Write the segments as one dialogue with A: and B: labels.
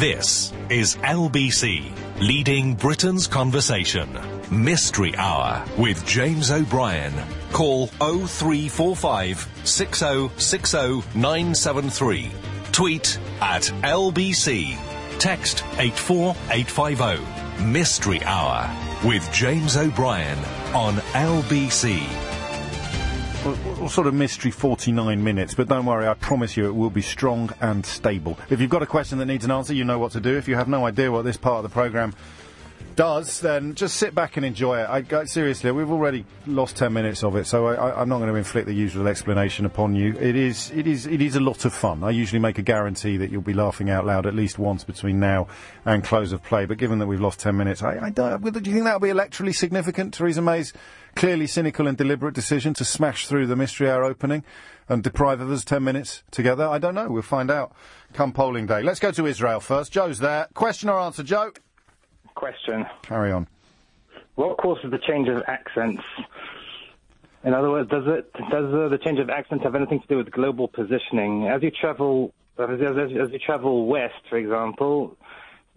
A: This is LBC, leading Britain's conversation. Mystery Hour with James O'Brien. Call 0345 6060 973. Tweet at LBC. Text 84850. Mystery Hour with James O'Brien on LBC.
B: Sort of mystery 49 minutes, but don't worry, I promise you it will be strong and stable. If you've got a question that needs an answer, you know what to do. If you have no idea what this part of the programme does, then just sit back and enjoy it. I, I, seriously, we've already lost 10 minutes of it, so I, am not going to inflict the usual explanation upon you. It is, it, is, it is a lot of fun. I usually make a guarantee that you'll be laughing out loud at least once between now and close of play, but given that we've lost 10 minutes, I, I do you think that'll be electorally significant, Theresa May's clearly cynical and deliberate decision to smash through the mystery hour opening and deprive others 10 minutes together? I don't know. We'll find out come polling day. Let's go to Israel first. Joe's there. Question or answer, Joe?
C: Question.
B: Carry on.
C: What causes the change of accents? In other words, does it does uh, the change of accent have anything to do with global positioning? As you travel, as, as, as you travel west, for example,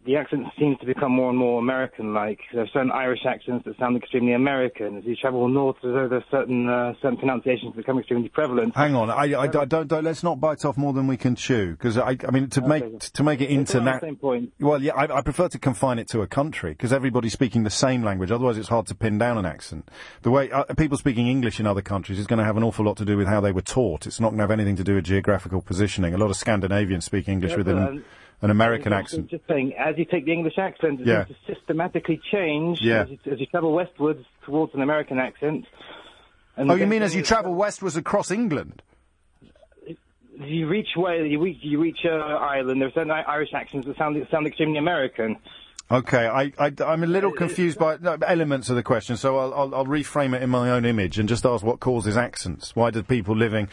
C: the accent seems to become more and more American-like. There are certain Irish accents that sound extremely American. As you travel north, there are certain uh, certain pronunciations that become extremely prevalent.
B: Hang on, I, I, I don't, don't, Let's not bite off more than we can chew, because I, I mean, to
C: Okay.
B: make to make it international. Well, yeah, I, I prefer to confine it to a country because everybody's speaking the same language. Otherwise, it's hard to pin down an accent. The way uh, people speaking English in other countries is going to have an awful lot to do with how they were taught. It's not going to have anything to do with geographical positioning. A lot of Scandinavians speak English
C: Yeah,
B: with
C: but, um,
B: an American
C: I'm
B: accent.
C: Just saying, as you take the English accent, it
B: Yeah.
C: to systematically change
B: Yeah.
C: as, you, as you travel westwards towards an American accent.
B: Oh, you mean as you travel westwards across England?
C: you reach where you reach, you reach uh, Ireland. There are certain Irish accents that sound sound extremely American.
B: Okay, I, I, am a little confused by no, elements of the question, so I'll, I'll, I'll reframe it in my own image and just ask what causes accents. Why do people living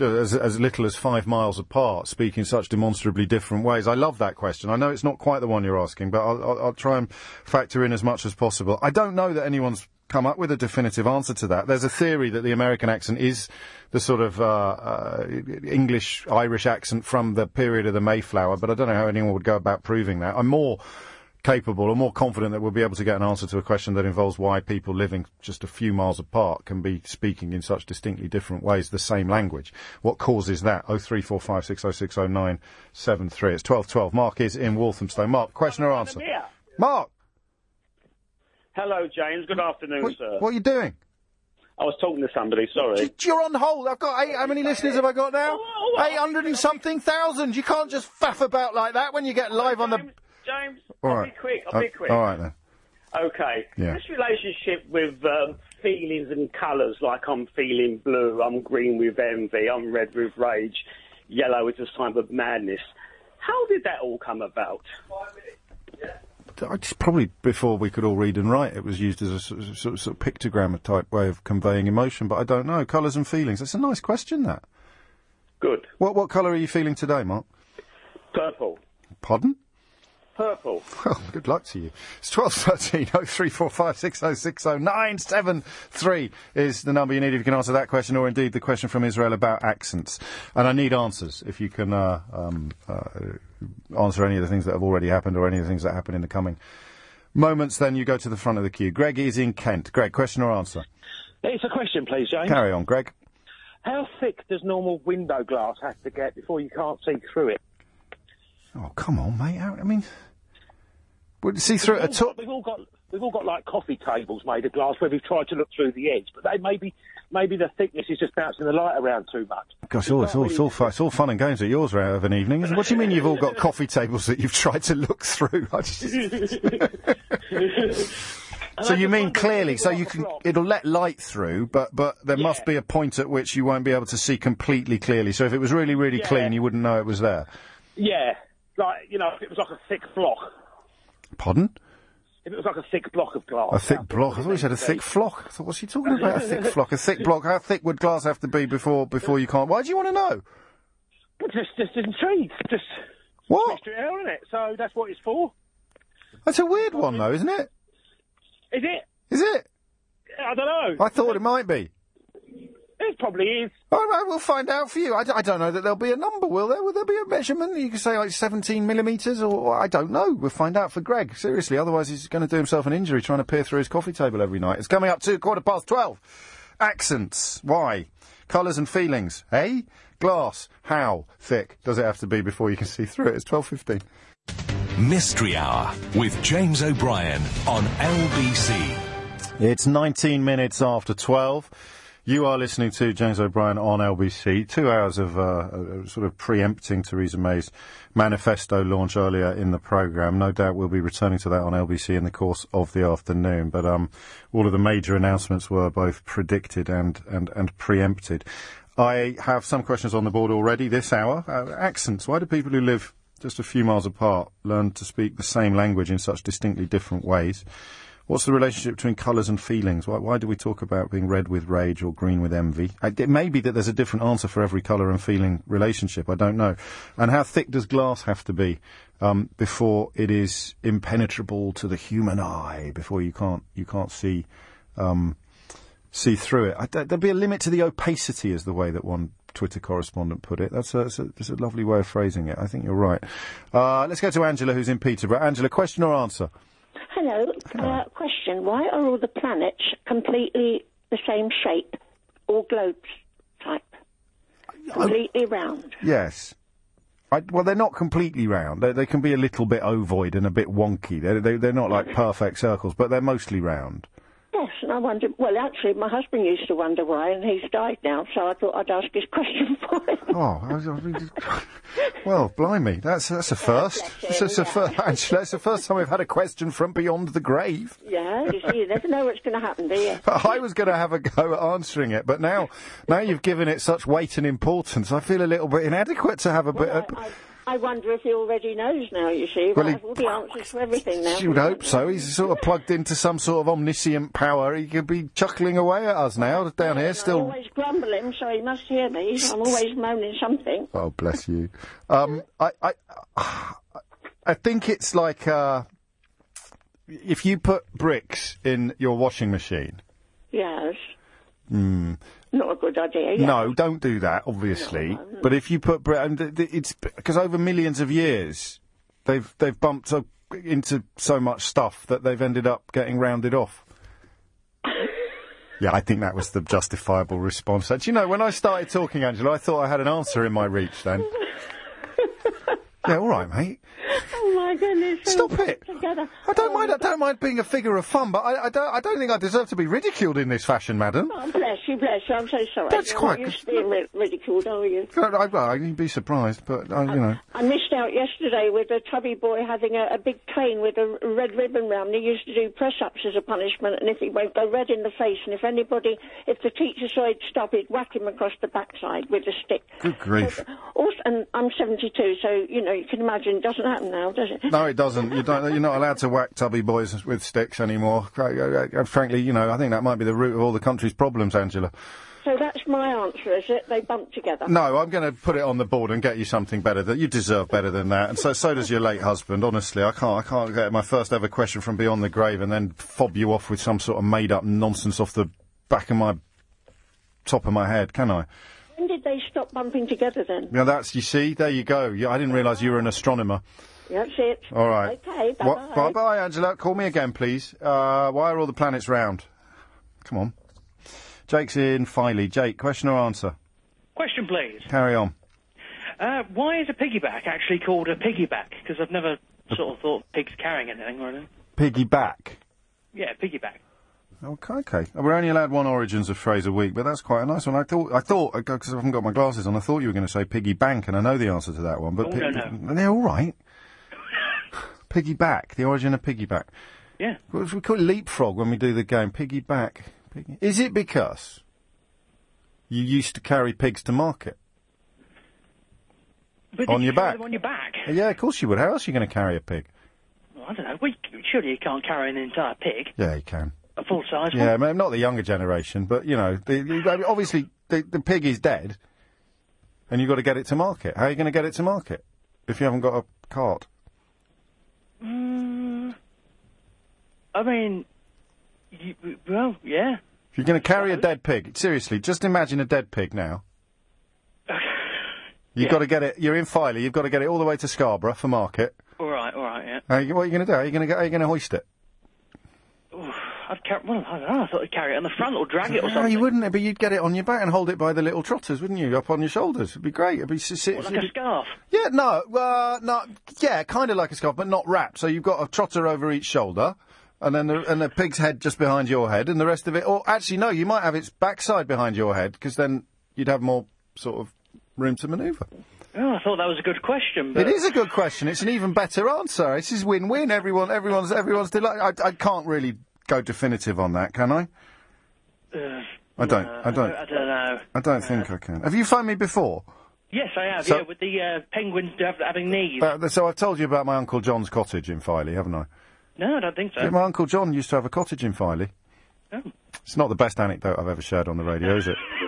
B: as, as little as five miles apart speak in such demonstrably different ways? I love that question. I know it's not quite the one you're asking, but I'll, I'll, I'll try and factor in as much as possible. I don't know that anyone's come up with a definitive answer to that. There's a theory that the American accent is the sort of uh, uh, English Irish accent from the period of the Mayflower, but I don't know how anyone would go about proving that. I'm more capable or more confident that we'll be able to get an answer to a question that involves why people living just a few miles apart can be speaking in such distinctly different ways the same language. What causes that? Oh three four five six oh six oh nine seven three. It's twelve twelve. Mark is in Walthamstow. Mark, question or answer? Mark,
D: Hello, James. Good afternoon, sir.
B: what are you doing?
D: I was talking to somebody. Sorry.
B: You're on hold. I've got eight. How many listeners have I got now? Oh, oh, oh, eight hundred and something thousand. You can't just faff about like that when you get live on the.
D: James,
B: All
D: I'll
B: right.
D: be quick. I'll be
B: Uh,
D: quick.
B: All right then.
D: Okay.
B: Yeah.
D: This relationship with um, feelings and colours, like I'm feeling blue, I'm green with envy, I'm red with rage, yellow is a sign of madness. How did that all come about?
B: I just probably before we could all read and write, it was used as a sort of, sort of, sort of pictogram type way of conveying emotion. But I don't know colours and feelings. That's a nice question. That.
D: Good.
B: What what colour are you feeling today, Mark?
D: Purple.
B: Pardon?
D: Purple.
B: Well, good luck to you. It's twelve thirteen oh three four five six oh six oh nine seven three is the number you need if you can answer that question, or indeed the question from Israel about accents. And I need answers if you can uh, um, uh, answer any of the things that have already happened or any of the things that happen in the coming moments. Then you go to the front of the queue. Greg is in Kent. Greg, question or answer?
E: It's a question, please, James.
B: Carry on, Greg.
E: How thick does normal window glass have to get before you can't see through it?
B: Oh, come on, mate. I mean, would see through it at all?
E: We've all got we've all got like coffee tables made of glass where we've tried to look through the edge, but they maybe maybe the thickness is just bouncing the light around too much.
B: Gosh, all, oh, it's, all, it's, all fu- it's all fun and games at yours round of an evening. isn't it? What do you mean you've all got coffee tables that you've tried to look through? So you mean clearly, so you can, it'll let light through, but, but there must be a point at which you won't be able to see completely clearly. So if it was really, really
E: Yeah.
B: clean, you wouldn't know it was there.
E: Yeah, like you know, if it was like a thick block,
B: Pardon?
E: if it was like a thick block of glass.
B: A thick block? I thought you said a thick flock. I thought, what's he talking about? A thick flock? A thick block? How thick would glass have to be before, before you can't? Why do you want to know?
E: Well, Just just intrigued, just
B: What?
E: mystery air, isn't it? So that's what it's for.
B: That's a weird one though, isn't it?
E: Is it?
B: Is it?
E: I don't know.
B: I thought it might be.
E: Who It probably is.
B: All right, we'll find out for you. I, d- I don't know that there'll be a number, will there? Will there be a measurement? You can say like 17 millimetres, or, or I don't know. We'll find out for Greg. Seriously, otherwise he's going to do himself an injury trying to peer through his coffee table every night. It's coming up to quarter past 12. Accents. Why? Colours and feelings. Eh? Glass. How thick does it have to be before you can see through it? It's 12.15.
A: Mystery Hour with James O'Brien on LBC.
B: It's 19 minutes after 12. You are listening to James O'Brien on LBC. Two hours of uh, uh, sort of preempting Theresa May's manifesto launch earlier in the programme. No doubt we'll be returning to that on LBC in the course of the afternoon. But um, all of the major announcements were both predicted and, and, and preempted. I have some questions on the board already this hour. Uh, accents. Why do people who live just a few miles apart learn to speak the same language in such distinctly different ways? What's the relationship between colours and feelings? Why, why do we talk about being red with rage or green with envy? It may be that there's a different answer for every colour and feeling relationship. I don't know. And how thick does glass have to be um, before it is impenetrable to the human eye? Before you can't you can't see um, see through it? I, there'd be a limit to the opacity, is the way that one Twitter correspondent put it. That's a, that's a, that's a lovely way of phrasing it. I think you're right. Uh, let's go to Angela, who's in Peterborough. Angela, question or answer?
F: Hello. Uh, question: Why are all the planets completely the same shape, all globes type, completely round?
B: Yes. I, well, they're not completely round. They, they can be a little bit ovoid and a bit wonky. They're, they, they're not like perfect circles, but they're mostly round.
F: Yes, and I wonder. Well, actually, my husband used to wonder why, and he's died now, so I thought I'd ask his question for him.
B: Oh, I was- I mean, well, blimey, that's that's a first. That's,
F: him,
B: a fir- Angela, it's the first time we've had a question from beyond the grave.
F: yeah, you see, you never know what's going to happen, do you?
B: I was going to have a go at answering it, but now, now you've given it such weight and importance, I feel a little bit inadequate to have a bit.
F: I,
B: of...
F: I, I wonder if he already knows now. You see,
B: Well,
F: well,
B: he-
F: have all the answers to everything now.
B: You would hope so. He's sort of plugged into some sort of omniscient power. He could be chuckling away at us now, down here, still...
F: I'm always grumbling, so he must hear me. I'm always moaning something.
B: Oh, bless you. Um, I, I, I think it's like uh, if you put bricks in your washing machine.
F: Yes. Not a good idea. Yeah.
B: No, don't do that, obviously. But if you put brick, and th- th- it's because over millions of years, they've they've bumped up into so much stuff that they've ended up getting rounded off. Yeah, I think that was the justifiable response. Do you know, when I started talking, Angela, I thought I had an answer in my reach then. yeah, all right, mate.
F: Oh my goodness.
B: Stop it.
F: Together.
B: I don't mind. I don't mind being a figure of fun, but I, I don't. I don't think I deserve to be ridiculed in this fashion, madam.
F: Oh, bless you, bless you. I'm so sorry.
B: That's
F: You're
B: quite-
F: Not used to being ri- ridiculed, are you?
B: I, I, well, you'd be surprised, but uh, you know.
F: I missed out yesterday with a tubby boy having a, a big cane with a red ribbon round. He used to do press-ups as a punishment, and if he went go red in the face, and if anybody, if the teacher saw he'd stop, he'd whack him across the backside with a stick.
B: Good grief.
F: Also, and I'm 72, so you know you can imagine it doesn't happen now, does it?
B: No, it doesn't. You don't, you're not allowed to whack tubby boys with sticks anymore. Uh, uh, Frankly, you know, I think that might be the root of all the country's problems, Angela.
F: So that's my answer, is it? They bump together.
B: No, I'm going to put it on the board and get you something better. That you deserve better than that, and so so does your late husband. Honestly, I can't I can't get my first ever question from beyond the grave and then fob you off with some sort of made up nonsense off the back of my top of my head, can I?
F: When did they stop bumping together then?
B: Yeah, that's you see. There you go. Yeah, I didn't realise you were an astronomer.
F: That's it.
B: All right.
F: Okay, bye
B: What-
F: bye.
B: bye, Angela. Call me again, please. Uh, why are all the planets round? Come on. Jake's in Filey. Jake, question or answer?
G: Question, please.
B: Carry on.
G: Uh, why is a piggyback actually called a piggyback? Because I've never sort of thought pigs carrying anything or anything.
B: Piggyback.
G: Yeah, piggyback.
B: Okay, okay. We're only allowed one origins of phrase a week, but that's quite a nice one. I thought, I thought, because I haven't got my glasses on, I thought you were going to say piggy bank, and I know the answer to that one. But
G: Oh,
B: pi-
G: no, no.
B: they're all right. Piggyback, the origin of piggyback.
G: Yeah.
B: We call it leapfrog when we do the game. Piggyback. Piggy. Is it because you used to carry pigs to market? On your
G: you
B: back?
G: on your back?
B: Yeah, of course you would. How else are you going to carry a pig?
G: Well, I don't know. We, surely you can't carry an entire pig,
B: Yeah, you can.
G: a full size
B: Yeah,
G: one.
B: I mean, not the younger generation, but you know, the, the, obviously the, the pig is dead, and you've got to get it to market. How are you going to get it to market if you haven't got a cart?
G: Mm, I mean, you, well, yeah.
B: If you're going to carry a dead pig, seriously, just imagine a dead pig now. You've got to get it. You're in Filey. You've got to get it all the way to Scarborough for market.
G: All right, all right, yeah.
B: You- what are you going to do? Are you going to Are you going to hoist it?
G: I'd carry. Well, I don't know. I thought I'd carry it on the front or drag it or
B: No,
G: something.
B: you wouldn't. But you'd get it on your back and hold it by the little trotters, wouldn't you? Up on your shoulders. It'd be great. It'd be s-
G: What, like a scarf.
B: Yeah, no, uh, no, yeah, kind of like a scarf, but not wrapped. So you've got a trotter over each shoulder, and then the, and the pig's head just behind your head, and the rest of it. Or actually, no, you might have its backside behind your head, because then you'd have more sort of room to manoeuvre.
G: Oh, I thought that was a good question. But
B: It is a good question. It's an even better answer. This is win-win. Everyone, everyone's, everyone's delighted. I, I can't really go definitive on that, can I?
G: Uh,
B: I don't.
G: no,
B: I don't.
G: I don't know.
B: I don't think I can. Have you phoned me before?
G: Yes, I have.
B: So-
G: yeah, with the uh, penguins having knees.
B: Uh, so I've told you about my uncle John's cottage in Filey, haven't I?
G: no, I don't think so.
B: Yeah, my uncle John used to have a cottage in Filey.
G: Oh.
B: It's not the best anecdote I've ever shared on the radio, is it?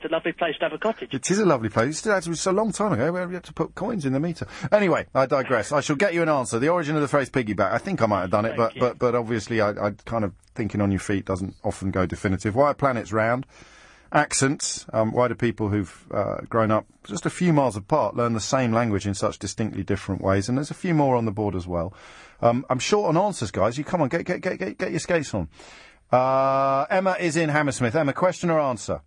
G: It's a lovely place to have a cottage.
B: It is a lovely place. It still had to, it was a long time ago where we had to put coins in the meter. Anyway, I digress. I shall get you an answer. The origin of the phrase piggyback. I think I might have done it, but, but but obviously I, I kind of thinking on your feet doesn't often go definitive. Why are planets round? Accents. Um, why do people who've uh, grown up just a few miles apart learn the same language in such distinctly different ways? And there's a few more on the board as well. Um, I'm short on answers, guys. You come on, get get get get, get your skates on. Uh, Emma is in Hammersmith. Emma, question or answer?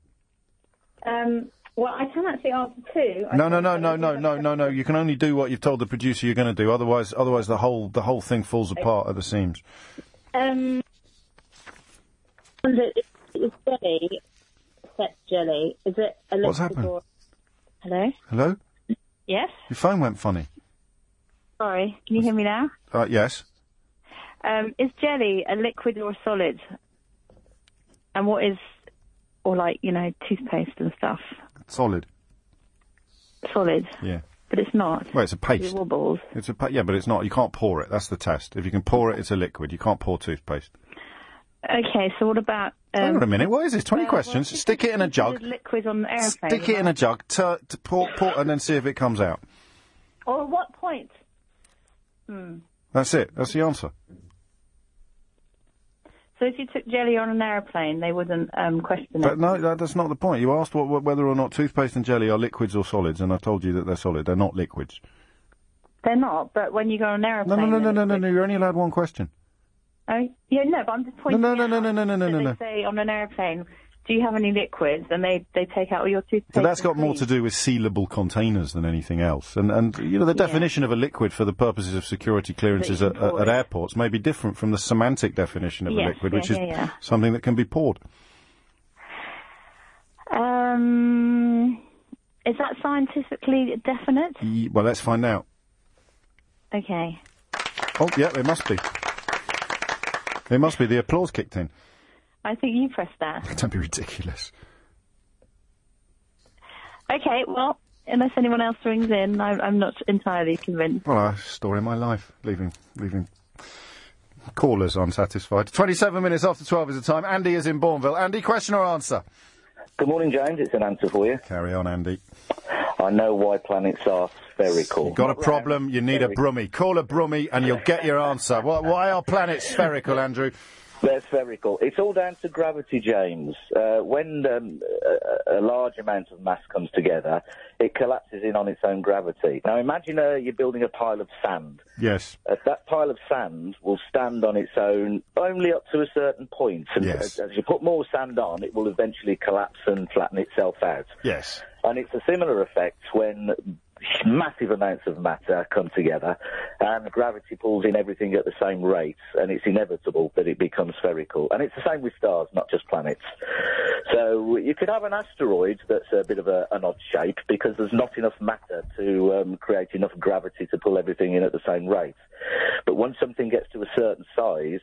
H: Um, well, I can actually answer two.
B: No, no, no, no, no, no, no, no. You can only do what you've told the producer you're going to do. Otherwise, otherwise the whole the whole thing falls apart at the seams.
H: Um, is it, jelly, set jelly, is it a liquid
B: What's happened?
H: or... Hello?
B: Hello,
H: Yes?
B: your phone went funny.
H: Sorry, can you hear me now?
B: Uh, yes,
H: Um, is jelly a liquid or a solid? And what is, or like, you know, toothpaste and stuff?
B: solid.
H: Solid,
B: Yeah.
H: but it's not.
B: Well, it's a paste.
H: It wobbles.
B: It's a pa- yeah, but it's not. You can't pour it. That's the test. If you can pour it, it's a liquid. You can't pour toothpaste.
H: Okay, so what about...
B: Hang
H: Um,
B: on a minute. What is this? Twenty
H: well,
B: questions.
H: well,
B: Stick it in a jug.
H: Liquid on the airplane.
B: Stick it in a jug. Tur to pour, pour, and then see if it comes out.
H: Or at what point? Hmm.
B: That's it. That's the answer.
H: So if you took jelly on an airplane, they wouldn't um, question it
B: But
H: it.
B: no, that, that's not the point. You asked what, what, whether or not toothpaste and jelly are liquids or solids, and I told you that they're solid. They're not liquids.
H: They're not, but when you go on an airplane...
B: no, no, no, no, no, no. You're only allowed one question.
H: Oh, yeah, no, but I'm just pointing
B: no, no,
H: out
B: no, no, no, no, no,
H: that
B: no,
H: they
B: no.
H: say on an airplane, do you have any liquids? And they, they take out all your toothpaste.
B: So that's got more to do with sealable containers than anything else. And, and you know, the
H: Yeah.
B: definition of a liquid for the purposes of security clearances at, at, airports may be different from the semantic definition of a liquid,
H: yeah,
B: which is
H: yeah, yeah.
B: something that can be poured.
H: Um, is that scientifically definite?
B: Ye- Well, let's find out.
H: Okay.
B: Oh, yeah, it must be. It must be. The applause kicked in.
H: I think you pressed that.
B: Don't be ridiculous.
H: Okay, well, unless anyone else rings in, I'm, I'm not entirely convinced.
B: Well, a story of my life, leaving leaving callers unsatisfied. Twenty-seven minutes after twelve is the time. Andy is in Bournville. Andy, question or answer?
I: Good morning, James. It's an answer for you.
B: Carry on, Andy.
I: I know why planets are spherical.
B: You've got a problem. You need a brummie. Call a brummie, and you'll get your answer. Why, why are planets spherical, Andrew?
I: They're spherical. It's all down to gravity, James. Uh, when um, a, a large amount of mass comes together, it collapses in on its own gravity. Now, imagine uh, you're building a pile of sand.
B: Yes.
I: Uh, that pile of sand will stand on its own only up to a certain point. And
B: Yes.
I: as, as you put more sand on, it will eventually collapse and flatten itself out.
B: Yes.
I: And it's a similar effect when massive amounts of matter come together and gravity pulls in everything at the same rate and it's inevitable that it becomes spherical. And it's the same with stars, not just planets. So you could have an asteroid that's a bit of a, an odd shape because there's not enough matter to um, create enough gravity to pull everything in at the same rate. But once something gets to a certain size,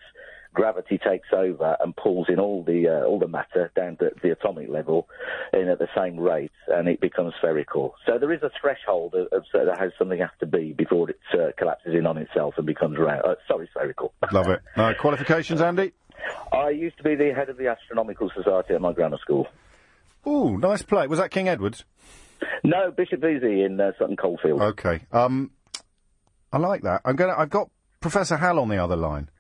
I: gravity takes over and pulls in all the uh, all the matter down to the atomic level in at the same rate, and it becomes spherical. So there is a threshold of, of of how something has to be before it uh, collapses in on itself and becomes round. Uh, sorry, spherical.
B: Love it. Uh, qualifications, Andy?
I: I used to be the head of the Astronomical Society at my grammar school.
B: Ooh, nice play. Was that King Edward's?
I: No, Bishop Vesey in uh, Sutton Coldfield.
B: Okay. Um, I like that. I'm gonna. I've got Professor Hal on the other line.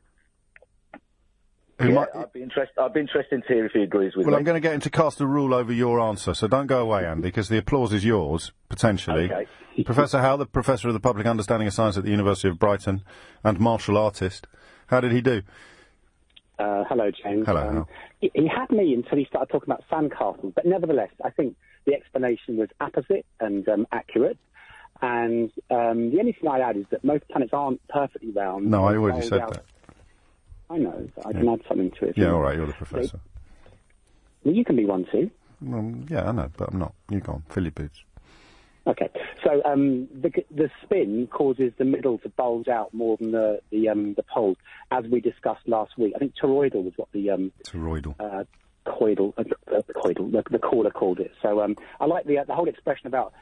B: Who
I: yeah,
B: might.
I: I'd be interested. I'd be interested to hear if he agrees with
B: Well,
I: me.
B: I'm going to get him to cast a rule over your answer, so don't go away, Andy, because the applause is yours, potentially.
I: Okay.
B: Professor Hal, the Professor of the Public Understanding of Science at the University of Brighton and martial artist. How did he do?
J: Uh, hello, James.
B: Hello,
J: Um,
B: Hal.
J: he, he had me until he started talking about sandcastles, but nevertheless, I think the explanation was apposite and um, accurate. And um, the only thing I'd add is that most planets aren't perfectly round.
B: No, I already said
J: out-
B: that.
J: I know, I can add something to it.
B: Yeah, all right. you're the professor.
J: Well, you can be one too.
B: Um, yeah, I know, but I'm not. You go on, fill your boots.
J: Okay, so um, the the spin causes the middle to bulge out more than the the um, the poles, as we discussed last week. I think toroidal was what the um,
B: Toroidal.
J: uh, coidal, uh, uh, coidal, the, the caller called it. So um, I like the uh, the whole expression about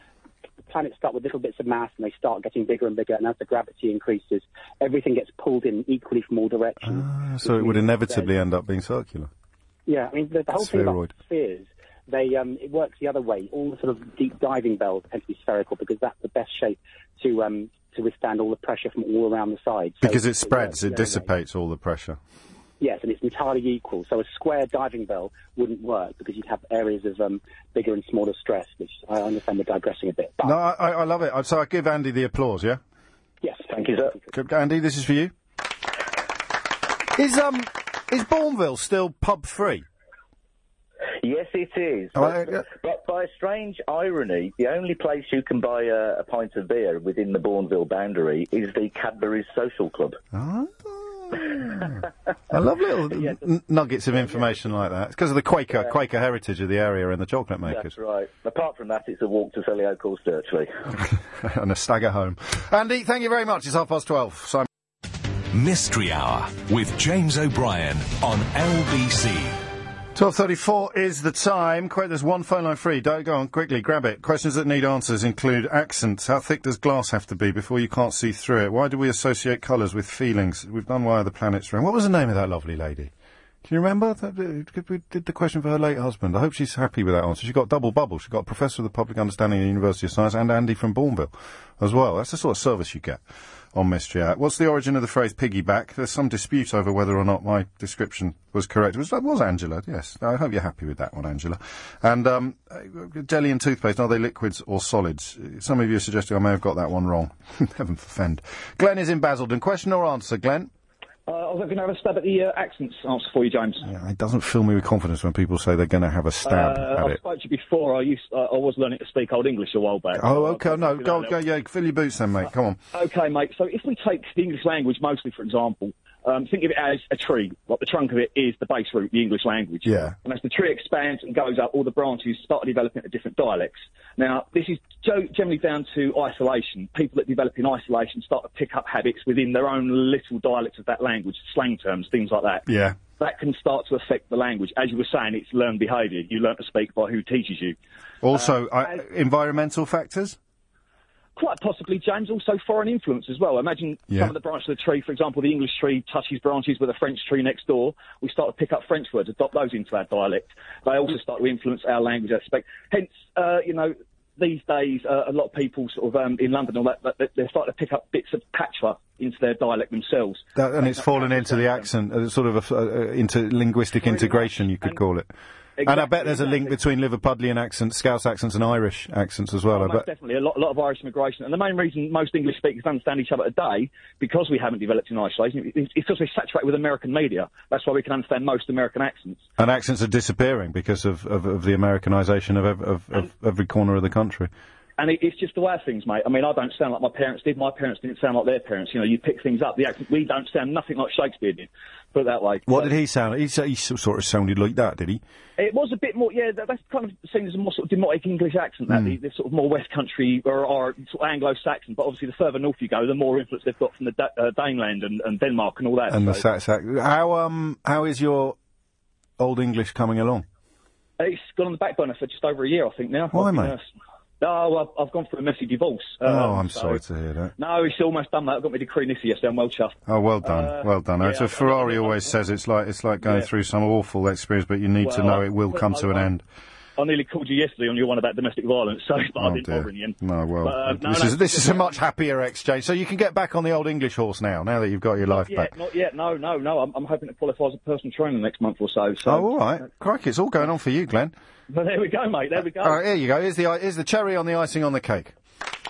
J: the planets start with little bits of mass and they start getting bigger and bigger, and as the gravity increases, everything gets pulled in equally from all directions.
B: Ah, so it would inevitably end up being circular.
J: Yeah, I mean the, the whole thing about spheres, they um, it works the other way. All the sort of deep diving bells tend to be spherical because that's the best shape to um, to withstand all the pressure from all around the sides. So
B: Because it spreads,
J: the
B: it dissipates all the pressure.
J: Yes, and it's entirely equal. So a square diving bell wouldn't work because you'd have areas of um, bigger and smaller stress, which I understand we're digressing a bit. But
B: No, I, I I love it. So I give Andy the applause, yeah?
J: yes,
I: Thank you, sir.
B: Good, Andy, this is for you. Is um is Bournville still pub free?
I: Yes, it is.
B: Oh,
I: But,
B: yeah.
I: but by a strange irony, the only place you can buy a, a pint of beer within the Bournville boundary is the Cadbury's Social Club.
B: Ah. I love little n- nuggets of information like that. It's because of the Quaker Quaker heritage of the area and the chocolate makers.
I: That's right. Apart from that, it's a walk to Selly Oakhall Sturchley.
B: and a stagger home. Andy, thank you very much. It's half past twelve. Simon.
A: Mystery Hour with James O'Brien on LBC.
B: 12.34 is the time. Quite, there's one phone line free. Don't go on, quickly, grab it. Questions that need answers include accents. How thick does glass have to be before you can't see through it? Why do we associate colours with feelings? We've done why are the planets round. What was the name of that lovely lady? Can you remember? Uh, we did the question for her late husband. I hope she's happy with that answer. She got double bubble. She got a Professor of the Public Understanding at the University of Science and Andy from Bournville as well. That's the sort of service you get on Mystery Hour. What's the origin of the phrase piggyback? There's some dispute over whether or not my description was correct. It was, that was Angela, yes. I hope you're happy with that one, Angela. And um, jelly and toothpaste, are they liquids or solids? Some of you are suggesting I may have got that one wrong. Heaven forfend. Glenn is in Basildon. Question or answer, Glenn?
K: Uh, I was going to have a stab at the uh, accents answer for you, James.
B: Yeah, it doesn't fill me with confidence when people say they're going to have a stab
K: uh,
B: at
K: I
B: it.
K: spoke to you before. I used uh, I was learning to speak Old English a while back.
B: Oh, okay. No, go, go, yeah, fill your boots then, mate. Come on.
K: Okay, mate. So if we take the English language mostly, for example, um, think of it as a tree. Like the trunk of it is the base root, the English language.
B: Yeah.
K: And as the tree expands and goes up, all the branches start developing into different dialects. Now, this is generally down to isolation. People that develop in isolation start to pick up habits within their own little dialects of that language, slang terms, things like that.
B: Yeah.
K: That can start to affect the language. As you were saying, it's learned behaviour. You learn to speak by who teaches you.
B: Also,
K: Uh,
B: I, environmental factors?
K: Quite possibly, James, also foreign influence as well. Imagine
B: Yeah.
K: some of the branches of the tree, for example, the English tree touches branches with a French tree next door. We start to pick up French words, adopt those into our dialect. They also start to influence our language aspect. Hence, uh, you know, these days, uh, a lot of people sort of um, in London, all that, that, they're starting to pick up bits of patois into their dialect themselves.
B: That, and it's fallen into the accent, uh, sort of a, uh, uh, into linguistic integration, you could call it. And I bet there's a link between Liverpudlian accents, Scouse accents, and Irish accents as well. I
K: oh,
B: bet.
K: definitely, a lot, a lot of Irish immigration. And the main reason most English speakers understand each other today, because we haven't developed in isolation, is because we're saturated with American media. That's why we can understand most American accents.
B: And accents are disappearing because of, of, of the Americanisation of, ev- of, of every corner of the country.
K: And it, it's just the way of things, mate. I mean, I don't sound like my parents did. My parents didn't sound like their parents. You know, you pick things up. The accent, we don't sound nothing like Shakespeare did. Put it that way.
B: What did he sound like? He, he sort of sounded like that, did he?
K: It was a bit more, yeah. That, that's kind of seen as a more sort of demotic English accent. That
B: Mm.
K: the, the sort of more West Country or, or sort of Anglo-Saxon. But obviously, the further north you go, the more influence they've got from the da- uh, Danelaw and, and Denmark and all that.
B: And the
K: So-
B: sax. sax- How um how is your old English coming along?
K: It's gone on the back burner for just over a year, I think now.
B: Why, mate?
K: No, I've, I've gone through a messy divorce.
B: oh,
K: Um,
B: I'm
K: so-
B: sorry to hear that.
K: No, it's almost done, mate. I've got my decree nisi yesterday. I'm well chuffed.
B: Oh, well done,
K: Uh,
B: well done.
K: yeah,
B: As a Ferrari always says, it's like it's like going
K: Yeah.
B: through some awful experience, but you need to
K: Well,
B: know it will
K: I-
B: come to an
K: I-
B: end.
K: I nearly called you yesterday on your one about domestic violence, so but I
B: Oh,
K: didn't
B: dear.
K: bother in the end.
B: No, well,
K: But, uh, no,
B: this
K: no,
B: is this is a much happier exchange. So you can get back on the old English horse now. Now that you've got your life
K: Not
B: back.
K: not yet. No, no, no. I'm, I'm hoping to qualify as a personal trainer next month or so. So,
B: Oh, all right. Crikey, it's all going on for you, Glenn.
K: But there we go, mate. There we go.
B: All right, here you go. Here's the here's the cherry on the icing on the cake.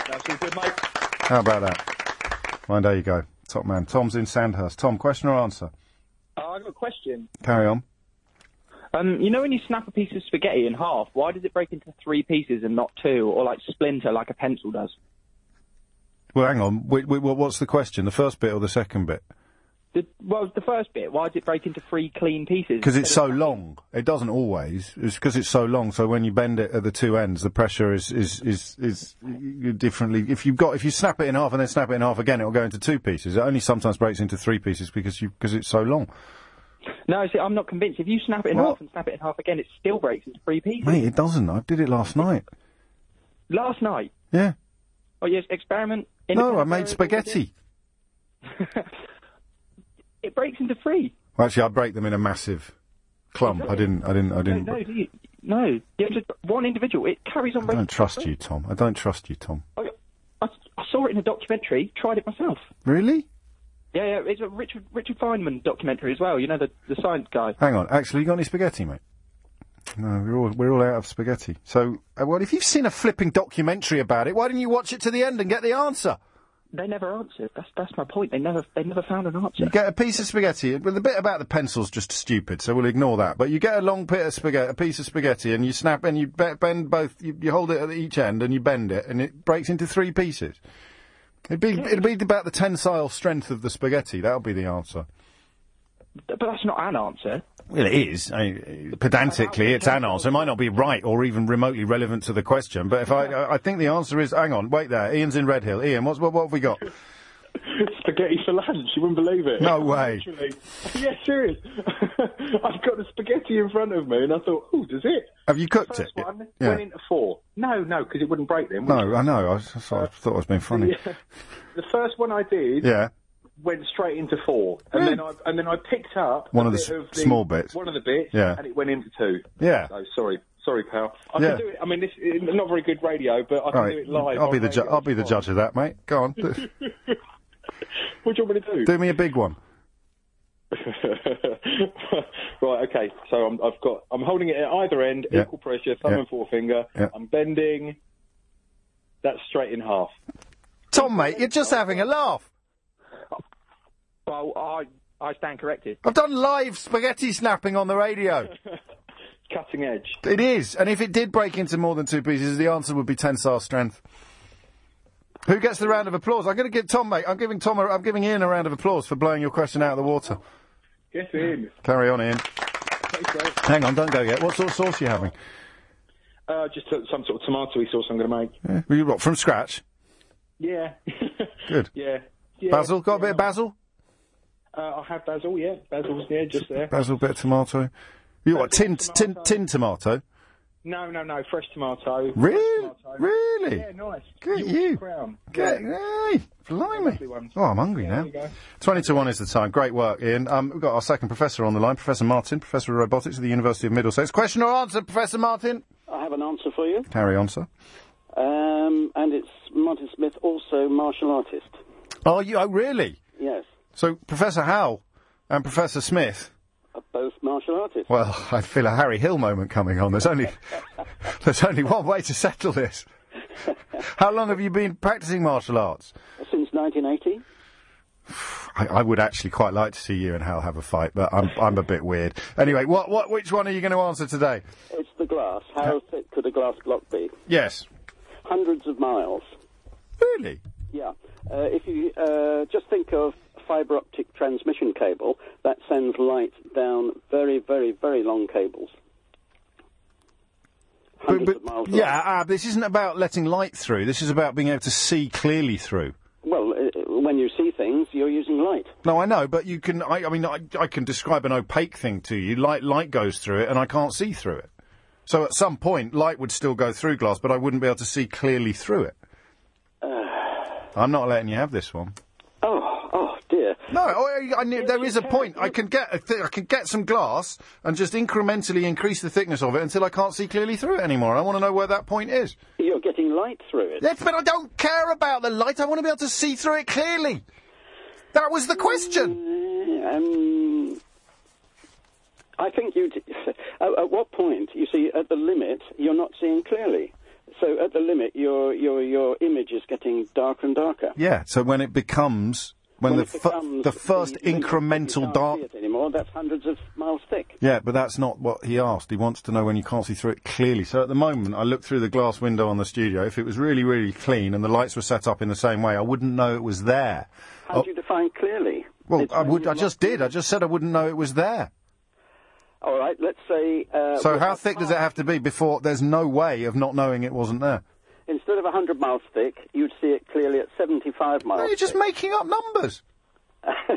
K: That's all good, mate.
B: How about that? Well, there you go. Top man. Tom's in Sandhurst. Tom, question or answer?
L: Oh, I got a question.
B: Carry on.
L: Um, you know when you snap a piece of spaghetti in half, why does it break into three pieces and not two, or like splinter like a pencil does?
B: Well, hang on. Wait, wait, what's the question? The first bit or the second bit?
L: The, well, the first bit, why does it break into three clean pieces?
B: Because it's so long. It doesn't always. It's because it's so long. So when you bend it at the two ends, the pressure is is is is differently. If you've got if you snap it in half and then snap it in half again, it will go into two pieces. It only sometimes breaks into three pieces because you because it's so long.
L: No, see, I'm not convinced. If you snap it in
B: What?
L: half and snap it in half again, it still breaks into three pieces.
B: Mate, it doesn't. I did it last night.
L: Last night.
B: Yeah.
L: Oh yes, experiment.
B: No, I made spaghetti.
L: It breaks into three.
B: Well, actually, I break them in a massive clump. I didn't. I didn't. I didn't.
L: no, do you, no. You have one individual. It carries on
B: I don't trust you, Tom. I don't trust you, Tom.
L: I, I, I saw it in a documentary. Tried it myself.
B: Really?
L: Yeah, yeah. It's a Richard Richard Feynman documentary as well. You know the the science guy.
B: Hang on. Actually, you got any spaghetti, mate? No, we're all we're all out of spaghetti. So, uh, well, if you've seen a flipping documentary about it, why didn't you watch it to the end and get the answer?
L: They never answered. That's that's my point. They never they never found an answer.
B: You get a piece of spaghetti. Well, the bit about the pencil's just stupid, so we'll ignore that. But you get a long bit of spaghetti, a piece of spaghetti, and you snap and you bend both. You, you hold it at each end and you bend it, and it breaks into three pieces. It'd be it'd be about the tensile strength of the spaghetti. That'll be the answer.
L: But that's not an answer.
B: Well, it is. I, uh, pedantically, it's an answer. It might not be right or even remotely relevant to the question, but if I, I I think the answer is, hang on, wait there. Ian's in Redhill. Ian, what's, what, what have we got?
M: spaghetti for lunch. You wouldn't believe it.
B: No way.
M: Literally. Yeah, serious. I've got the spaghetti in front of me, and I thought, oh, does it?
B: Have you cooked
M: First
B: it?
M: one
B: Yeah.
M: went into four. No, no, because it wouldn't break them. would
B: No, I know. I, I thought, I thought I was being funny.
M: Yeah. The first one I did
B: Yeah.
M: Went straight into four, and
B: Really?
M: then I and then I picked up
B: One
M: a
B: of the
M: bit
B: s-
M: of the
B: small bits.
M: One of the bits,
B: Yeah.
M: and it went into two.
B: Yeah.
M: So sorry, sorry, pal. I
B: Yeah.
M: can do it. I mean, this is not very good radio, but I can
B: All
M: do
B: right.
M: it live.
B: I'll be
M: on
B: the ju-
M: radio.
B: I'll be the judge of that, mate. Go on. Do,
M: What do you want me to do?
B: do me a big one.
M: right, okay. So I'm, I've got. I'm holding it at either end,
B: Yeah.
M: equal pressure, thumb
B: Yeah.
M: and forefinger.
B: Yeah.
M: I'm bending. That's straight in half.
B: Tom, mate, you're just having a laugh.
L: Well, I I stand corrected.
B: I've done live spaghetti snapping on the radio.
M: Cutting edge.
B: It is, and if it did break into more than two pieces, the answer would be tensile strength. Who gets the round of applause? I'm going to give Tom, mate. I'm giving Tom. A, I'm giving Ian a round of applause for blowing your question out of the water.
M: Get in.
B: Carry on, Ian.
M: Thanks.
B: Hang on, don't go yet. What sort of sauce are you having?
M: Uh, just uh, some sort of tomatoey sauce I'm going to make.
B: Yeah. You what from scratch?
M: Yeah.
B: Good.
M: yeah. yeah.
B: Basil, got a bit of basil.
M: Uh, I have basil. Yeah, basil's yeah, just there.
B: Basil, bit of tomato. You what? Tin, tin, tin tomato.
M: No, no, no. Fresh tomato.
B: Really?
M: Fresh tomato.
B: Really?
M: Yeah, nice.
B: Good
M: Yorkshire
B: you.
M: Crown.
B: Get,
M: Yeah.
B: hey, blimey. Oh, I'm hungry
M: Yeah,
B: now.
M: there you go.
B: 20 to 1 is the time. Great work, Ian. Um, we've got our second professor on the line, Professor Martin, Professor of Robotics at the University of Middlesex. Question or answer, Professor Martin?
N: I have an answer for you.
B: Carry on, sir.
N: Um, and it's Martin Smith, also martial artist.
B: Oh, you, oh, really?
N: Yes,
B: So, Professor Hal and Professor Smith,
N: are both martial artists.
B: well, I feel a Harry Hill moment coming on. There's only, there's only one way to settle this. How long have you been practicing martial arts?
N: Since 1980.
B: I, I would actually quite like to see you and Hal have a fight, but I'm, I'm a bit weird. Anyway, what, what, which one are you going to answer today?
N: It's the glass. How thick could a glass block be?
B: Yes.
N: Hundreds of miles.
B: Really?
N: Yeah. Uh, if you uh, just think of fibre optic transmission cable, that sends light down very, very, very long cables. Hundreds of miles.
B: Yeah, uh, this isn't about letting light through. This is about being able to see clearly through.
N: Well, uh, when you see things, you're using light.
B: No, I know, but you can. I, I mean, I, I can describe an opaque thing to you. Light, light goes through it, and I can't see through it. So at some point, light would still go through glass, but I wouldn't be able to see clearly through it. I'm not letting you have this one.
N: Oh, oh.
B: No, I, I, there is a point. I can get a th- I can get some glass and just incrementally increase the thickness of it until I can't see clearly through it anymore. I want to know where that point is.
N: You're getting light through it.
B: Yes, but I don't care about the light. I want to be able to see through it clearly. That was the question.
N: Um, I think you. At, at what point, you see, at the limit, you're not seeing clearly. So at the limit, your your your image is getting darker and darker.
B: Yeah. So when it becomes when,
N: When
B: the
N: becomes
B: the first
N: the
B: incremental dark.
N: see it anymore. That's hundreds of miles thick.
B: Yeah, but that's not what he asked. He wants to know when you can't see through it clearly. So at the moment, I look through the glass window on the studio. If it was really, really clean and the lights were set up in the same way, I wouldn't know it was there.
N: How
B: Oh,
N: do you define clearly?
B: well,
N: It's
B: I would. I just did. I just said I wouldn't know it was there.
N: All right, let's say. Uh,
B: so how thick does it have to be before there's no way of not knowing it wasn't there?
N: Instead of 100 miles thick, you'd see it clearly at 75 miles.
B: No, you're just making up numbers.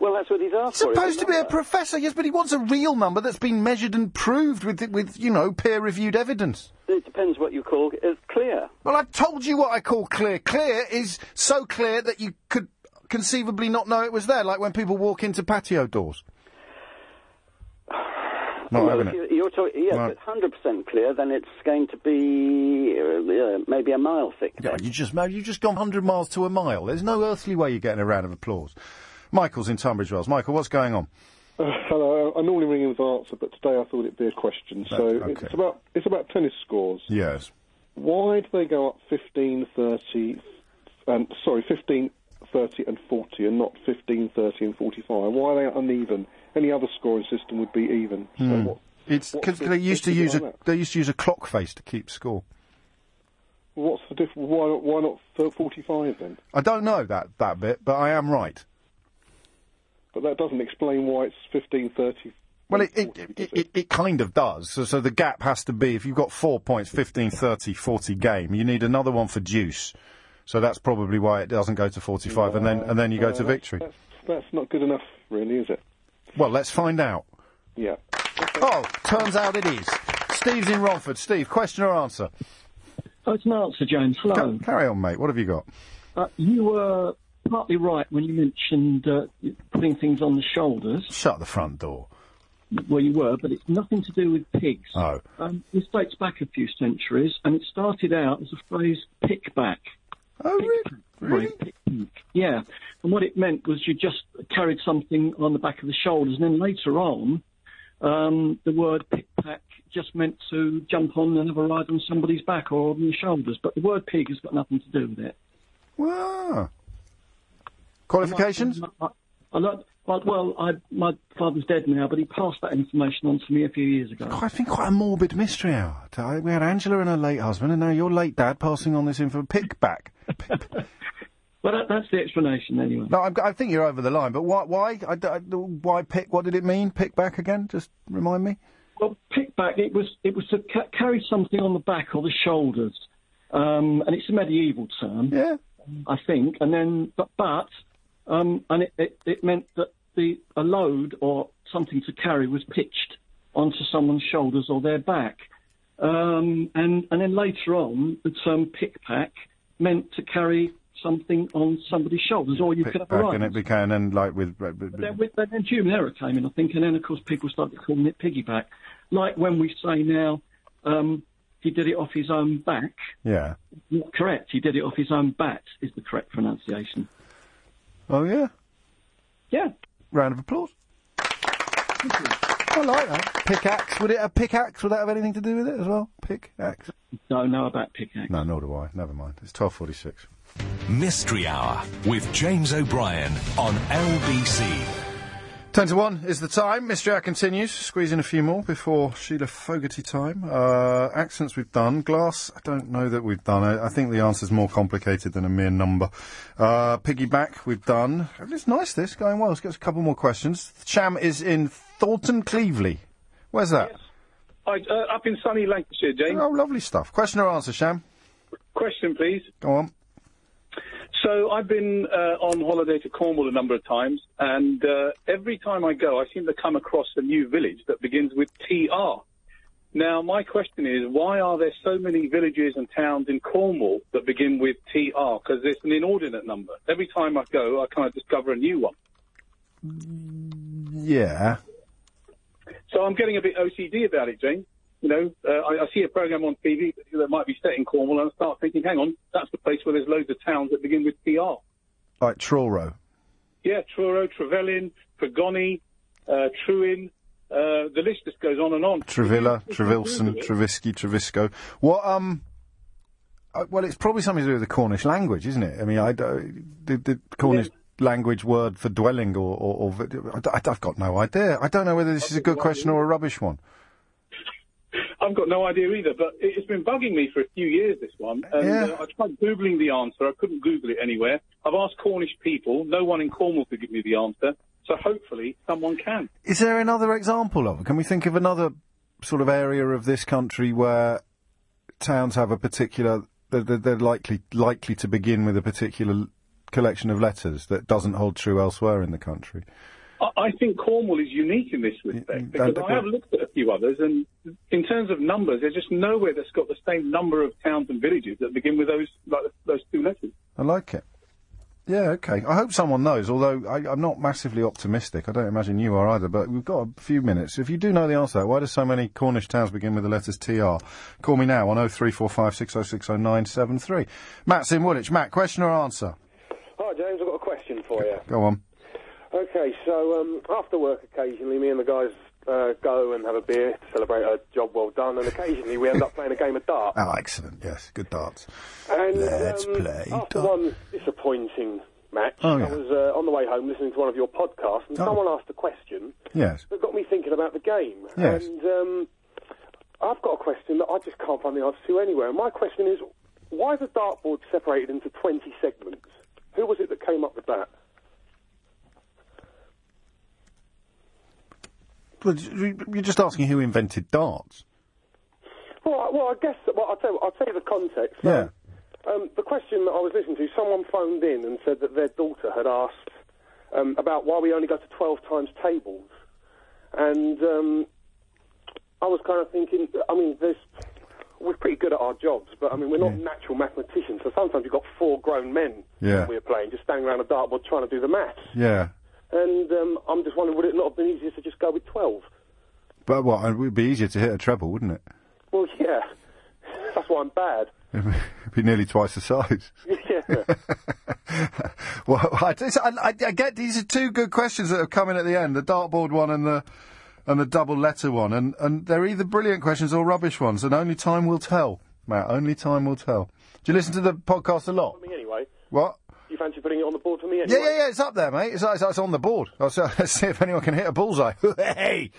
N: well, that's what he's for.
B: supposed to be a professor, yes, but he wants a real number that's been measured and proved with, with you know, peer-reviewed evidence.
N: It depends what you call as clear.
B: Well, I've told you what I call clear. Clear is so clear that you could conceivably not know it was there, like when people walk into patio doors. Not
N: well,
B: having
N: if
B: it.
N: you- you're talking, yes,
B: Right.
N: at 100% clear, then it's going to be uh, maybe a mile thick.
B: Yeah, you just you just gone hundred miles to a mile. There's no earthly way you're getting a round of applause. Michael's in Tunbridge Wells. Michael, what's going on?
M: Uh, hello. I normally ring in with an answer, but today I thought it'd be a question. So
B: Okay.
M: it's about it's about tennis scores.
B: Yes.
M: Why do they go up 15, 30, and sorry, 15, 30 and 40, and not 15, 30 and 45? Why are they uneven? Any other scoring system would be even. So
B: Hmm.
M: what,
B: It's because
M: the
B: they used to use a
M: that?
B: they used to use a clock face to keep score.
M: What's the difference? Why not? Why not 45 then?
B: I don't know that that bit, but I am right.
M: But that doesn't explain why it's fifteen thirty.
B: Well, it it, it, it, it kind of does. So, so the gap has to be, if you've got four points, 15, 30, 40 game, you need another one for deuce. So that's probably why it doesn't go to 45, and then and then you go
M: Uh,
B: to victory.
M: That's, that's not good enough, really, is it?
B: Well, let's find out.
M: Yeah.
B: Oh, turns out it is. Steve's in Romford. Steve, question or answer?
O: Oh, it's an answer, James. Hello.
B: Ca- carry on, mate. What have you got?
O: Uh, you were partly right when you mentioned uh, putting things on the shoulders.
B: Shut the front door.
O: Well, you were, but it's nothing to do with pigs.
B: Oh.
O: Um, this dates back a few centuries, and it started out as a phrase "pick back."
B: Oh, really?
O: Really? Pick. Yeah, and what it meant was you just carried something on the back of the shoulders, and then later on, um, the word "pick pack" just meant to jump on and have a ride on somebody's back or on your shoulders. But the word "pig" has got nothing to do with it.
B: Wow. Qualifications?
O: I, I, like- well, well I, my father's dead now, but he passed that information on to me a few years ago.
B: I think quite a morbid mystery hour. today. We had Angela and her late husband, and now your late dad passing on this info. Pick back.
O: Well, that, that's the explanation anyway.
B: No, I'm, I think you're over the line. But why? Why? I, I- why pick? What did it mean? Pick back again? Just remind me.
O: Well, pick back. It was it was to ca- carry something on the back or the shoulders, um, and it's a medieval term.
B: Yeah.
O: I think, and then but but, um, and it, it, it meant that the a load or something to carry was pitched onto someone's shoulders or their back, um, and and then later on the term pick pack meant to carry something on somebody's shoulders, or you
B: Pick
O: could have a ride.
B: and it became and like with. with- with-
O: Then, with, then human error came in, I think, and then of course people started calling it piggyback. Like when we say now, um, he did it off his own back.
B: yeah.
O: Correct. He did it off his own bat is the correct pronunciation.
B: Oh yeah.
O: Yeah.
B: Round of applause. I like that. Pickaxe. Would it a pickaxe? Would that have anything to do with it as well? Pickaxe.
O: Don't know about pickaxe.
B: No, nor do I. Never mind. It's twelve forty-six.
A: Mystery Hour with James O'Brien on LBC.
B: Ten to one is the time. Mystery Hour continues. Squeeze in a few more before Sheila Fogarty time. Uh, accents we've done. Glass, I don't know that we've done. I, I think the answer's more complicated than a mere number. Uh, piggyback we've done. It's nice this, going well. Let's get a couple more questions. Sham is in Thornton Cleveley. Where's that?
P: Hi, uh, up in sunny Lancashire, James.
B: Oh, lovely stuff. Question or answer, Sham?
P: Question, please.
B: Go on.
P: So I've been uh, on holiday to Cornwall a number of times, and uh, every time I go, I seem to come across a new village that begins with TR. Now, my question is, why are there so many villages and towns in Cornwall that begin with TR? Because it's an inordinate number. Every time I go, I kind of discover a new one.
B: Yeah.
P: So I'm getting a bit OCD about it, James. You know, uh, I, I see a program on TV that might be set in Cornwall, and I start thinking, hang on, that's the place where there's loads of towns that begin with TR.
B: Like Truro.
P: Yeah, Truro, Trevelyan, Tregony, uh, Truin. Uh, the list just goes on and on.
B: Trevilla, Trevilson, Trevisky, Trevisco. What, um, uh, well, it's probably something to do with the Cornish language, isn't it? I mean, I don't, the, the Cornish language word for dwelling or, or, or I, have got no idea. I don't know whether this is a good question or a rubbish one.
P: I've got no idea either, but it- it's been bugging me for a few years, this one. And
B: Yeah.
P: uh, I tried Googling the answer. I couldn't Google it anywhere. I've asked Cornish people. No one in Cornwall could give me the answer. So hopefully someone can.
B: Is there another example of it? Can we think of another sort of area of this country where towns have a particular, they're- they're likely, likely to begin with a particular collection of letters that doesn't hold true elsewhere in the country?
P: I, I think Cornwall is unique in this respect because I have looked at a few others, and in terms of numbers, there's just nowhere that's got the same number of towns and villages that begin with those like those two letters.
B: I like it. Yeah, okay. I hope someone knows, although I, I'm not massively optimistic. I don't imagine you are either, but we've got a few minutes. If you do know the answer, to that, why do so many Cornish towns begin with the letters TR? Call me now on 0345 606 0973. Matt's in Woolwich. Matt, question or answer?
Q: Hi, James. I've got a question for you.
B: Go on.
Q: Okay, so um, after work, occasionally, me and the guys uh, go and have a beer to celebrate a job well done, and occasionally we end up playing a game of darts.
B: Oh, excellent. Yes, good darts.
Q: And
B: Let's
Q: um,
B: play
Q: after one disappointing match,
B: Oh, yeah.
Q: I was uh, on the way home listening to one of your podcasts, and
B: Oh.
Q: someone asked a question
B: Yes.
Q: that got me thinking about the game.
B: Yes.
Q: And um, I've got a question that I just can't find the answer to anywhere. And my question is, why is the dartboard separated into 20 segments? Who was it that came up with that?
B: Well, you're just asking who invented darts.
Q: Well, I, well, I guess. Well, I'll tell, I'll tell you the context.
B: Yeah.
Q: Um, the question that I was listening to, someone phoned in and said that their daughter had asked um, about why we only go to 12 times tables. And um, I was kind of thinking, I mean, there's, we're pretty good at our jobs, but I mean, we're not natural mathematicians, so sometimes you've got four grown men
B: Yeah.
Q: we're playing, just standing around a dartboard trying to do the maths.
B: Yeah.
Q: And um, I'm just wondering, would it not have been easier to just go with 12?
B: But what? It would be easier to hit a treble, wouldn't it?
Q: Well, yeah. That's why I'm bad.
B: It'd be nearly twice the size.
Q: yeah.
B: Well, I, I, I, I get these are two good questions that have come in at the end: the dartboard one and the and the double letter one, and and they're either brilliant questions or rubbish ones, and only time will tell. Matt, only time will tell. Do you listen to the podcast a lot?
Q: Anyway.
B: What?
Q: You fancy putting it on the board for me
B: Yeah,
Q: anyway?
B: yeah, yeah. It's up there, mate. It's, it's, it's on the board. I'll, see- let's see if anyone can hit a bullseye. hey,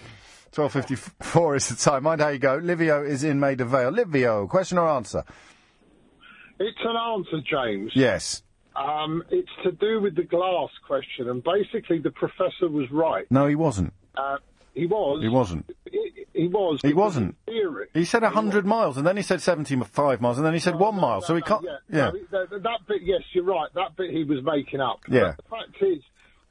B: twelve fifty four is the time. Mind how you go. Livio is in Maida Vale. Livio, question or answer?
R: It's an answer, James.
B: Yes.
R: Um, it's to do with the glass question, and basically the professor was right.
B: No, he wasn't.
R: Uh, he was.
B: He wasn't.
R: He, he was.
B: He wasn't. He said 100 miles, and then he said 75 miles, and then he said one mile, so he can't...
R: Yeah.
B: Yeah.
R: No, that, that bit, yes, you're right. That bit he was making up.
B: Yeah.
R: But the fact is,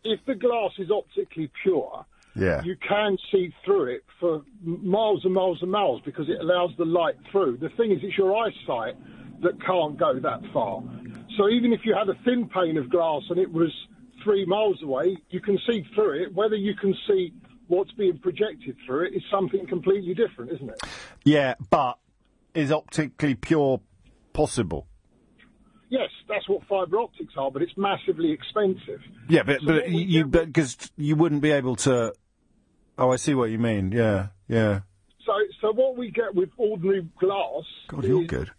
R: if the glass is optically pure,
B: Yeah.
R: you can see through it for miles and miles and miles because it allows the light through. The thing is, it's your eyesight that can't go that far. So even if you had a thin pane of glass and it was three miles away, you can see through it. Whether you can see what's being projected through it is something completely different, isn't it?
B: Yeah, but is optically pure possible?
R: Yes, that's what fibre optics are, but it's massively expensive.
B: Yeah, but, but you because you wouldn't be able to... Oh, I see what you mean. Yeah, yeah.
R: So, so what we get with ordinary glass
B: God, you're
R: is,
B: good.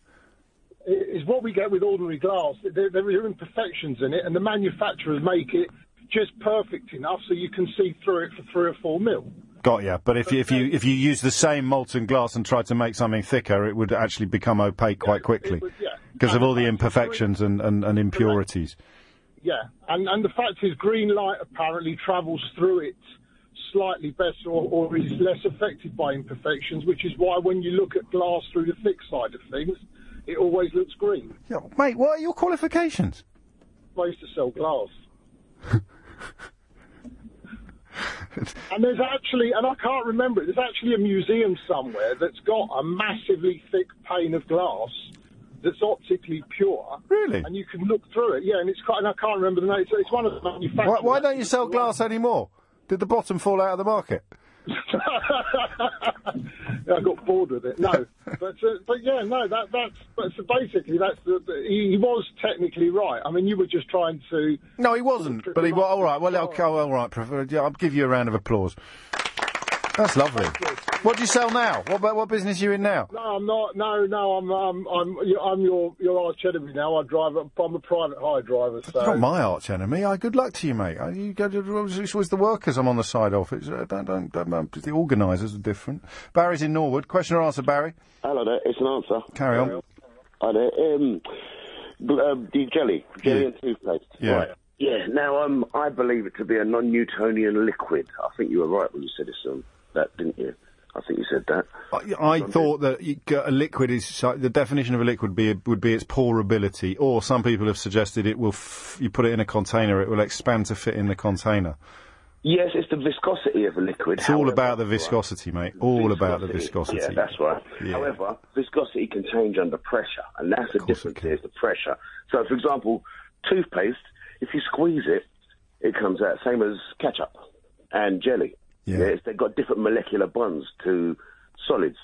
R: is what we get with ordinary glass. There, there are imperfections in it, and the manufacturers make it just perfect enough so you can see through it for three or four mil.
B: Got ya. But if you, if you if you use the same molten glass and try to make something thicker, it would actually become opaque quite quickly
R: yeah.
B: because of all the imperfections and, and, and impurities.
R: Yeah, and and the fact is, green light apparently travels through it slightly better or, or is less affected by imperfections, which is why when you look at glass through the thick side of things, it always looks green.
B: Yeah, mate, what are your qualifications?
R: I used to sell glass. and there's actually, and I can't remember it, there's actually a museum somewhere that's got a massively thick pane of glass that's optically pure.
B: Really?
R: And you can look through it. Yeah, and it's quite. And I can't remember the name. It's, it's one of the manufacturers.
B: Why, why don't you sell glass anymore? Did the bottom fall out of the market?
R: I got bored with it. No, but uh, but yeah, no, that that's but so basically that's the, the he, he was technically right. I mean, you were just trying to.
B: No, he wasn't. But he, well, all right. Well, okay, all right. prefer- yeah, I'll give you a round of applause. That's lovely. What do you sell now? What about what business are you in now?
R: No, I'm not. No, no, I'm I'm I'm I'm your your arch enemy now. I drive. a- I'm a private hire driver. So
B: Not my arch enemy. I good luck to you, mate. I, you go to it's always the workers I'm on the side of. It's, uh, don't, don't, don't, don't- the organisers are different. Barry's in Norwood. Question or answer, Barry?
S: Hello there, it's an answer.
B: Carry on.
S: Hi there. Um, bl- um, the jelly, jelly
B: Yeah.
S: and toothpaste.
B: Yeah.
S: Right. Yeah. Now, um, I believe it to be a non-Newtonian liquid. I think you were right when you said this, um, that, didn't you? I think you said that.
B: I, I thought that you a liquid is so- the definition of a liquid would be would be its pourability, or some people have suggested it will. F- you put it in a container, it will expand to fit in the container.
S: Yes, it's the viscosity of a liquid.
B: It's all about the viscosity, mate. All about the viscosity.
S: Yeah, that's right.
B: Yeah.
S: However, viscosity can change under pressure, and that's the difference here, is the pressure. So, for example, toothpaste, if you squeeze it, it comes out, same as ketchup and jelly.
B: Yeah.
S: it's, they've got different molecular bonds to solids.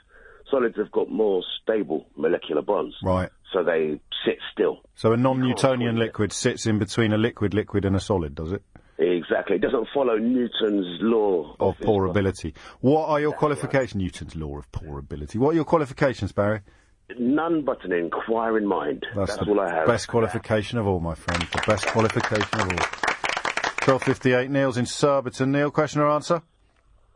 S: Solids have got more stable molecular bonds.
B: Right.
S: So they sit still.
B: So a non-Newtonian liquid sits in between a liquid, liquid, and a solid, does it?
S: Exactly. It doesn't follow Newton's law
B: Of pourability. What are your qualifications? Newton's law of pourability. What are your qualifications, Barry?
S: None but an inquiring mind. That's,
B: the
S: all I have.
B: best qualification of all, my friend. The best qualification of all. Twelve fifty-eight. Neil's in Surbiton. Neil, question or answer?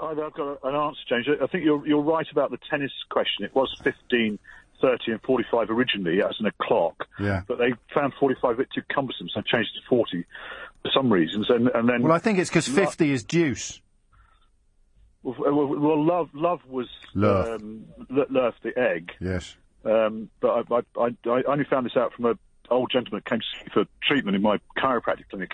P: I've got an answer, James. I think you're you're right about the tennis question. It was 15, 30, and 45 originally as in a clock,
B: Yeah.
P: but they found 45 a bit too cumbersome, so changed it to 40 for some reasons. And and then
B: Well, I think it's because fifty is deuce.
P: well, well, well, love love was
B: Love.
P: um, love the egg.
B: Yes.
P: Um, but I, I, I, I only found this out from an old gentleman that came to see me for treatment in my chiropractic clinic.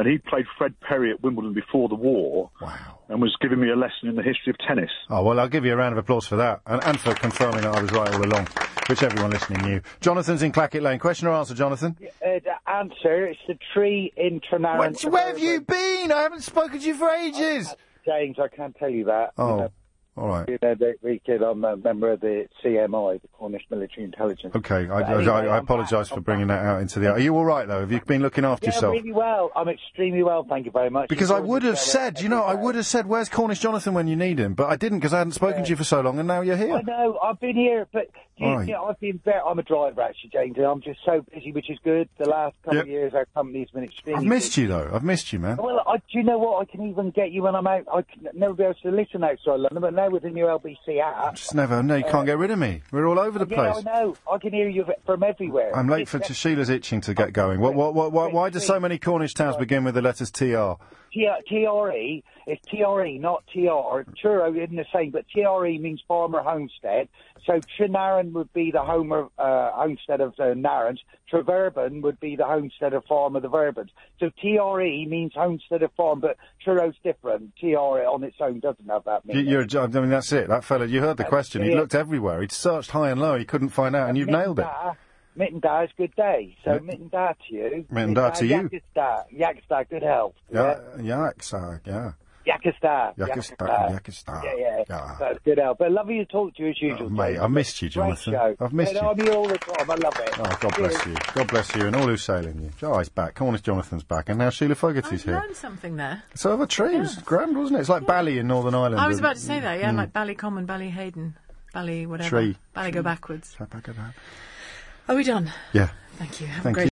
P: And he played Fred Perry at Wimbledon before the war.
B: Wow.
P: And was giving me a lesson in the history of tennis.
B: Oh well, I'll give you a round of applause for that, and, and for confirming that I was right all along, which everyone listening knew. Jonathan's in Clackett Lane. Question or answer, Jonathan?
T: Uh, the answer, it's the tree in Trenarren.
B: Where, where have you been? I haven't spoken to you for ages.
T: James, I can't tell you that.
B: Oh,
T: You know,
B: all right.
T: you know that we kid, I'm a uh, member of the CMI, the Cornish Military Intelligence.
B: Okay, I, I,
T: anyway,
B: I, I apologise for bringing that out into the. Are you all right though? Have you been looking after yourself?
T: Yeah,
B: yourself?
T: really well. I'm extremely well, thank you very much.
B: Because I would have said, you know, I would have said, "Where's Cornish Jonathan when you need him?" But I didn't because I hadn't spoken to you for so long, and now you're here.
T: I know, I've been here, but you,
B: right.
T: you know, I've been very, I'm a driver actually, James, and I'm just so busy, which is good. The last couple
B: Yep.
T: of years, our company's been extremely
B: I've missed
T: busy.
B: you though. I've missed you, man.
T: Well, I, do you know what? I can even get you when I'm out. I can never be able to listen outside London, but now with the new LBC app.
B: Just never. No, you can't uh, get rid of me. We're all over the
T: yeah,
B: place.
T: I know. I can hear you from everywhere.
B: I'm late for Sheila's itching to get going. What, what, what, why, why do so many Cornish towns begin with the letters TR?
T: T- TRE is TRE, not TR. Truro isn't the same, but TRE means farmer homestead. So Trenarren would be the homer, uh, homestead of the Narrans. Treverbyn would be the homestead of farm of the Verbans. So TRE means homestead of farm, but Truro's different. TRE on its own doesn't have that
B: You,
T: meaning.
B: you're, I mean, that's it. That fella, you heard the question. He looked everywhere. He'd searched high and low. He couldn't find out, and you've nailed it.
T: Da, Mitten da is good day. So
B: Mitten-
T: mitten da to you.
B: Mitten da to you.
T: Yakista, Yakista, good health.
B: Yeah, Yaksa, yeah.
T: Yakista.
B: Yakista, Yakista.
T: Yeah, yeah.
B: Yeah.
T: That's good help. But lovely to talk to you as usual.
B: Mate,
T: James.
B: I missed you,
T: Great
B: Jonathan.
T: show.
B: I've missed
T: Yeah,
B: you.
T: I'm here all the time. I love it.
B: Oh, God bless you. God bless you, and all who's sailing you. Oh, he's back. Cornish Jonathan's back, and now Sheila Fogarty's
U: I've
B: here.
U: learned something there.
B: So have a tree. It was grand, wasn't it? It's like Bally in Northern Ireland.
U: I was about to say that, yeah,
B: Mm.
U: like Ballycommon, Ballyhayden, Bally whatever.
B: Tree.
U: Bally go backwards.
B: Back of that.
U: Are we done?
B: Yeah.
U: Thank you. Have a great
B: you.